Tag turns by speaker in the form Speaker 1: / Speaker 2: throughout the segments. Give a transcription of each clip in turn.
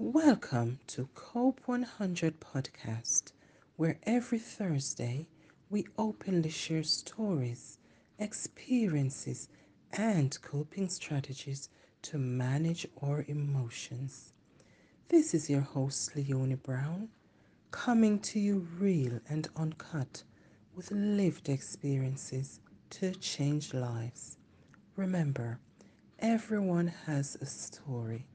Speaker 1: Welcome to Cope 100 Podcast, where every Thursday we openly share stories, experiences, and coping strategies to manage our emotions. This is your host, Leonie Brown, coming to you real and uncut with lived experiences to change lives. Remember, everyone has a story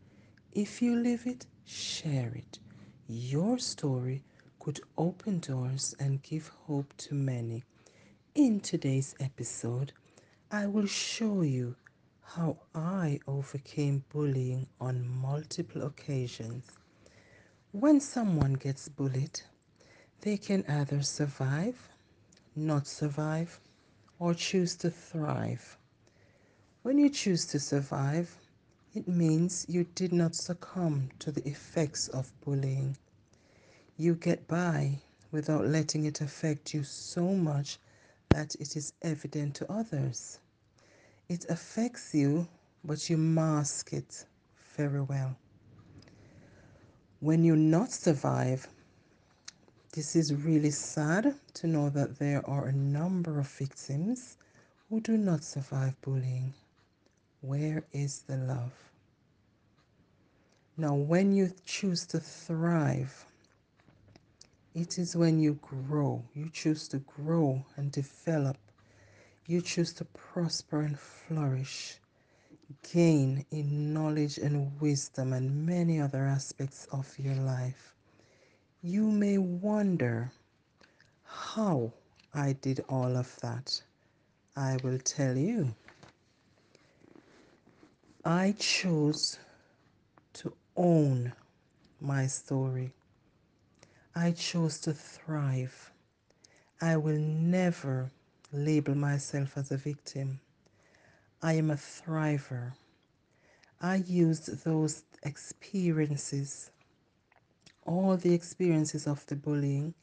Speaker 1: if you live it, share it. Your story could open doors and give hope to many. In today's episode, I will show you how I overcame bullying on multiple occasions. When someone gets bullied, they can either survive, not survive, or choose to thrive. When you choose to survive, it means you did not succumb to the effects of bullying. You get by without letting it affect you so much that it is evident to others. It affects you, but you mask it very well. When you not survive, this is really sad to know that there are a number of victims who do not survive bullying. Where is the love? Now, when you choose to thrive, it is when you grow. You choose to grow and develop. You choose to prosper and flourish, gain in knowledge and wisdom and many other aspects of your life. You may wonder how I did all of that. I will tell you. I chose to own my story. I chose to thrive. I will never label myself as a victim. I am a thriver. I used those experiences, all the experiences of the bullying,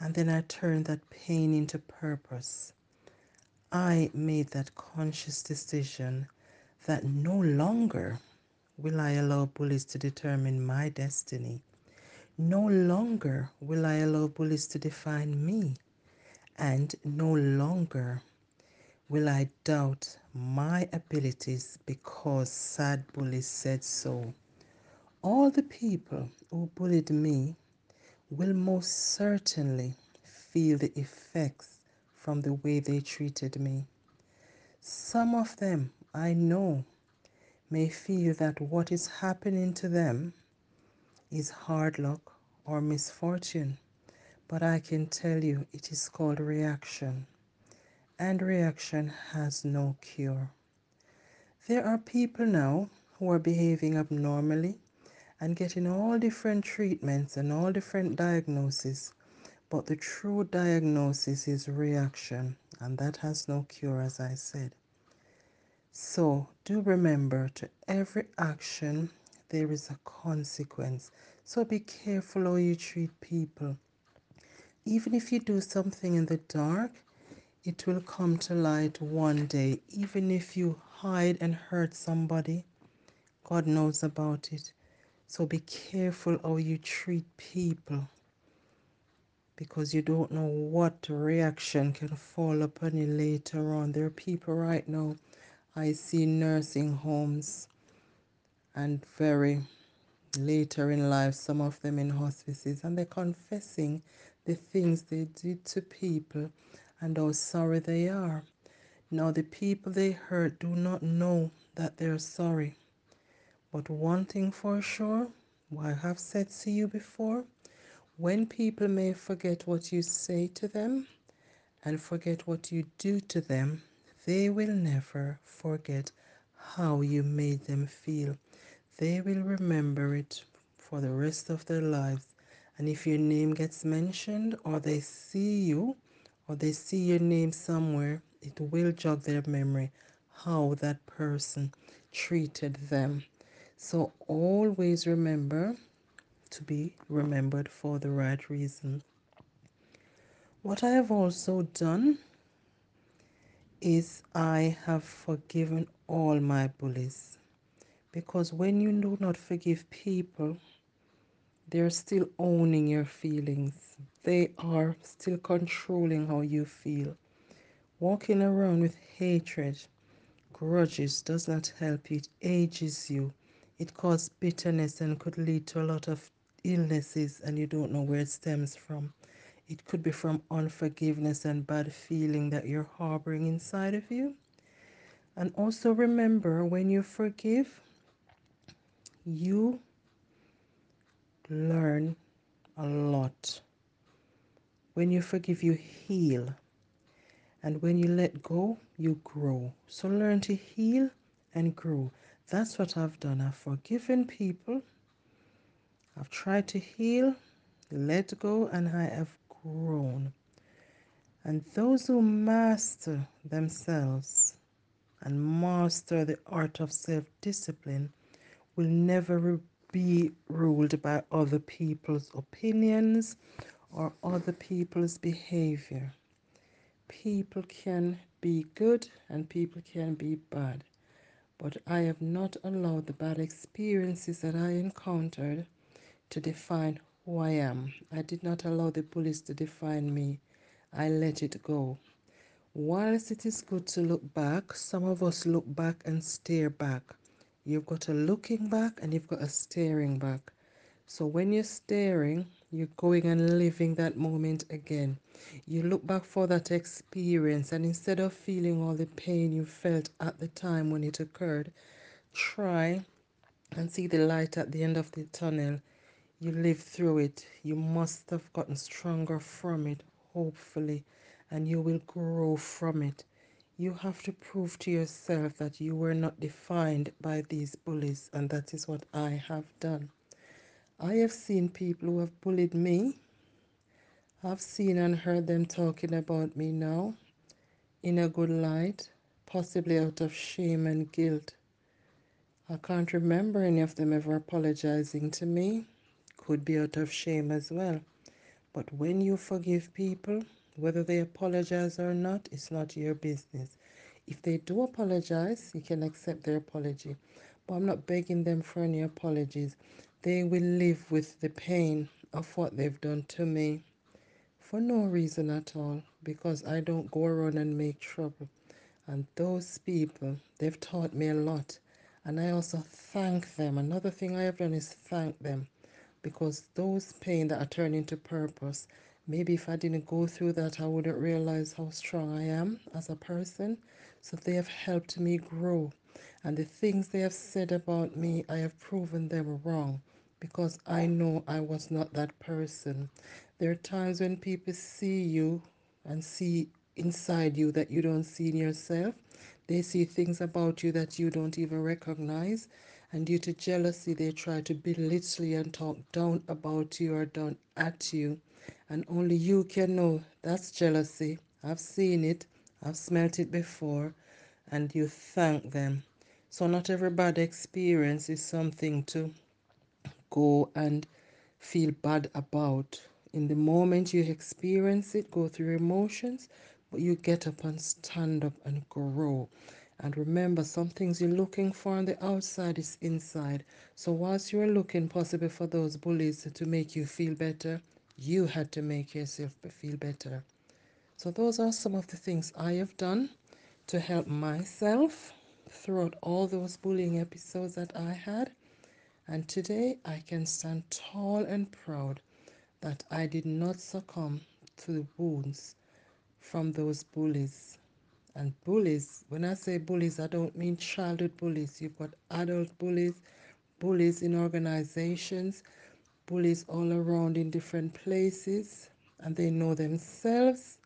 Speaker 1: and then I turned that pain into purpose. I made that conscious decision that no longer will I allow bullies to determine my destiny. No longer will I allow bullies to define me. And no longer will I doubt my abilities because sad bullies said so. All the people who bullied me will most certainly feel the effects from the way they treated me. Some of them I know may feel that what is happening to them is hard luck or misfortune, but I can tell you it is called reaction, and reaction has no cure. There are people now who are behaving abnormally and getting all different treatments and all different diagnoses, but the true diagnosis is reaction, and that has no cure, as I said. So do remember to every action there is a consequence. So be careful how you treat people. Even if you do something in the dark, it will come to light one day. Even if you hide and hurt somebody, God knows about it. So be careful how you treat people because you don't know what reaction can fall upon you later on. There are people right now I see nursing homes and very later in life, some of them in hospices, and they're confessing the things they did to people and how sorry they are. Now, the people they hurt do not know that they're sorry. But one thing for sure, what I have said to you before, when people may forget what you say to them and forget what you do to them, they will never forget how you made them feel. They will remember it for the rest of their lives. And if your name gets mentioned, or they see you, or they see your name somewhere, it will jog their memory how that person treated them. So always remember to be remembered for the right reason. What I have also done is I have forgiven all my bullies. Because when you do not forgive people, They're still owning your feelings. They are still controlling how you feel. Walking around with hatred, grudges does not help. It ages you. It causes bitterness and could lead to a lot of illnesses, and you don't know where it stems from. It could be from unforgiveness and bad feeling that you're harboring inside of you. And also remember when you forgive, you learn a lot. When you forgive, you heal. And when you let go, you grow. So learn to heal and grow. That's what I've done. I've forgiven people. I've tried to heal, let go, and I have grown. And those who master themselves and master the art of self discipline will never be ruled by other people's opinions or other people's behavior. People can be good and people can be bad, but I have not allowed the bad experiences that I encountered to define who I am. I did not allow the police to define me. I let it go. Whilst it is good to look back, some of us look back and stare back. You've got a looking back and you've got a staring back. So when you're staring, you're going and living that moment again. You look back for that experience, and instead of feeling all the pain you felt at the time when it occurred, try and see the light at the end of the tunnel. You lived through it. You must have gotten stronger from it, hopefully, and you will grow from it. You have to prove to yourself that you were not defined by these bullies, and that is what I have done. I have seen people who have bullied me. I've seen and heard them talking about me now in a good light, possibly out of shame and guilt. I can't remember any of them ever apologizing to me. Could be out of shame as well. But when you forgive people, whether they apologize or not, it's not your business. If they do apologize, you can accept their apology. But I'm not begging them for any apologies. They will live with the pain of what they've done to me for no reason at all because I don't go around and make trouble. And those people, they've taught me a lot. And I also thank them. Another thing I have done is thank them because those pain that are turned into purpose, maybe if I didn't go through that, I wouldn't realize how strong I am as a person. So they have helped me grow. And the things they have said about me, I have proven them wrong because I know I was not that person. There are times when people see you and see inside you that you don't see in yourself. They see things about you that you don't even recognize. And due to jealousy, they try to belittle you and talk down about you or down at you. And only you can know that's jealousy. I've seen it, I've smelt it before, and you thank them. So, not every bad experience is something to go and feel bad about. In the moment you experience it, go through emotions, but you get up and stand up and grow. And remember, some things you're looking for on the outside is inside. So, whilst you're looking possibly for those bullies to make you feel better, you had to make yourself feel better. So, those are some of the things I have done to help myself throughout all those bullying episodes that I had. And today I can stand tall and proud that I did not succumb to the wounds from those bullies. And bullies, when I say bullies, I don't mean childhood bullies. You've got adult bullies, bullies in organizations, bullies all around in different places, and they know themselves.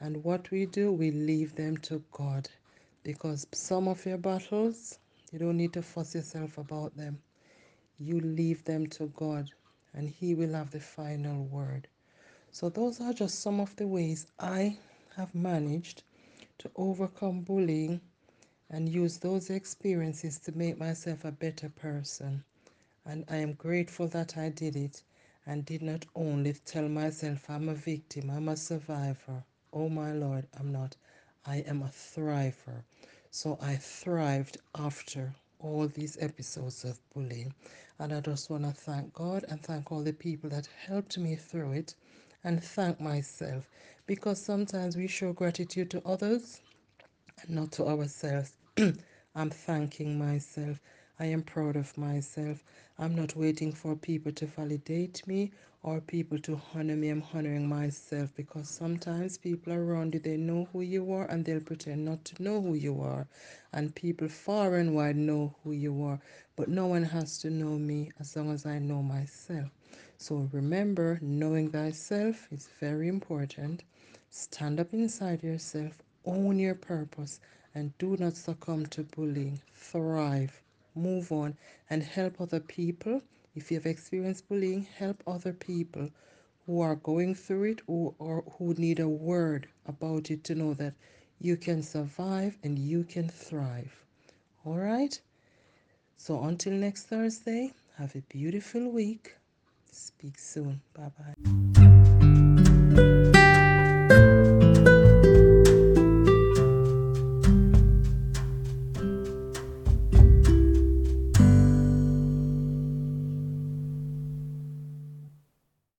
Speaker 1: And what we do, we leave them to God. Because some of your battles, you don't need to fuss yourself about them. You leave them to God, and He will have the final word. So, those are just some of the ways I have managed to overcome bullying and use those experiences to make myself a better person. And I am grateful that I did it and did not only tell myself I'm a victim, I'm a survivor. Oh my Lord, I'm not. I am a thriver. So I thrived after all these episodes of bullying. And I just want to thank God and thank all the people that helped me through it and thank myself because sometimes we show gratitude to others and not to ourselves. I'm thanking myself. I am proud of myself. I'm not waiting for people to validate me or people to honor me. I'm honoring myself because sometimes people around you they know who you are and they'll pretend not to know who you are. And people far and wide know who you are. But no one has to know me as long as I know myself. So remember, knowing thyself is very important. Stand up inside yourself, own your purpose, and do not succumb to bullying. Thrive, move on, and help other people. If you have experienced bullying, help other people who are going through it or, or who need a word about it to know that you can survive and you can thrive. All right? So until next Thursday, have a beautiful week. Speak soon. Bye bye.